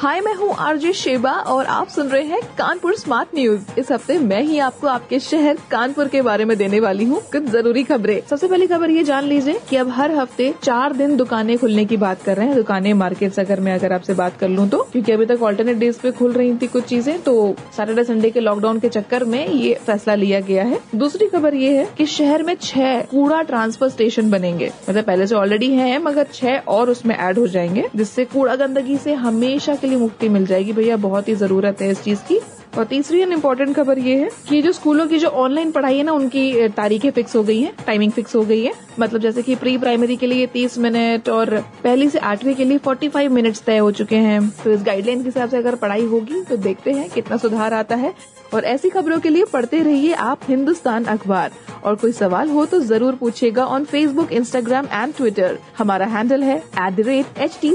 हाय, मैं हूँ RJ Sheba और आप सुन रहे हैं कानपुर स्मार्ट न्यूज़। इस हफ़्ते मैं ही आपको आपके शहर कानपुर के बारे में देने वाली हूँ कुछ ज़रूरी खबरें। सबसे पहली खबर ये जान लीजिए कि अब हर हफ़्ते चार दिन दुकानें खुलने की बात कर रहे हैं। दुकानें मार्केट अगर मैं अगर आपसे बात कर लूँ तो क्यूँकी अभी तक ऑल्टरनेट डेज़ पे खुल रही थी कुछ चीज़ें तो सैटरडे संडे के लॉकडाउन के चक्कर में ये फैसला लिया गया है। दूसरी खबर ये है की शहर में छह कूड़ा ट्रांसफ़र स्टेशन बनेंगे। मतलब पहले से ऑलरेडी है, मगर छह और उसमें एड हो जाएँगे, जिससे कूड़ा गंदगी से हमेशा के लिए मुक्ति मिल जाएगी भैया, बहुत ही ज़रूरत है इस चीज़ की। और तीसरी एन इम्पोर्टेंट खबर ये है कि जो स्कूलों की जो ऑनलाइन पढ़ाई है ना, उनकी तारीखें फिक्स हो गई है टाइमिंग फिक्स हो गई है। मतलब जैसे कि प्री प्राइमरी के लिए 30 मिनट और पहली से आठवीं के लिए 45 मिनट्स तय हो चुके हैं। तो इस गाइडलाइन के हिसाब से अगर पढ़ाई होगी तो देखते हैं कितना सुधार आता है। और ऐसी खबरों के लिए पढ़ते रहिए आप हिंदुस्तान अखबार। और कोई सवाल हो तो ज़रूर पूछेगा on Facebook Instagram and Twitter हमारा हैंडल है at the rate H T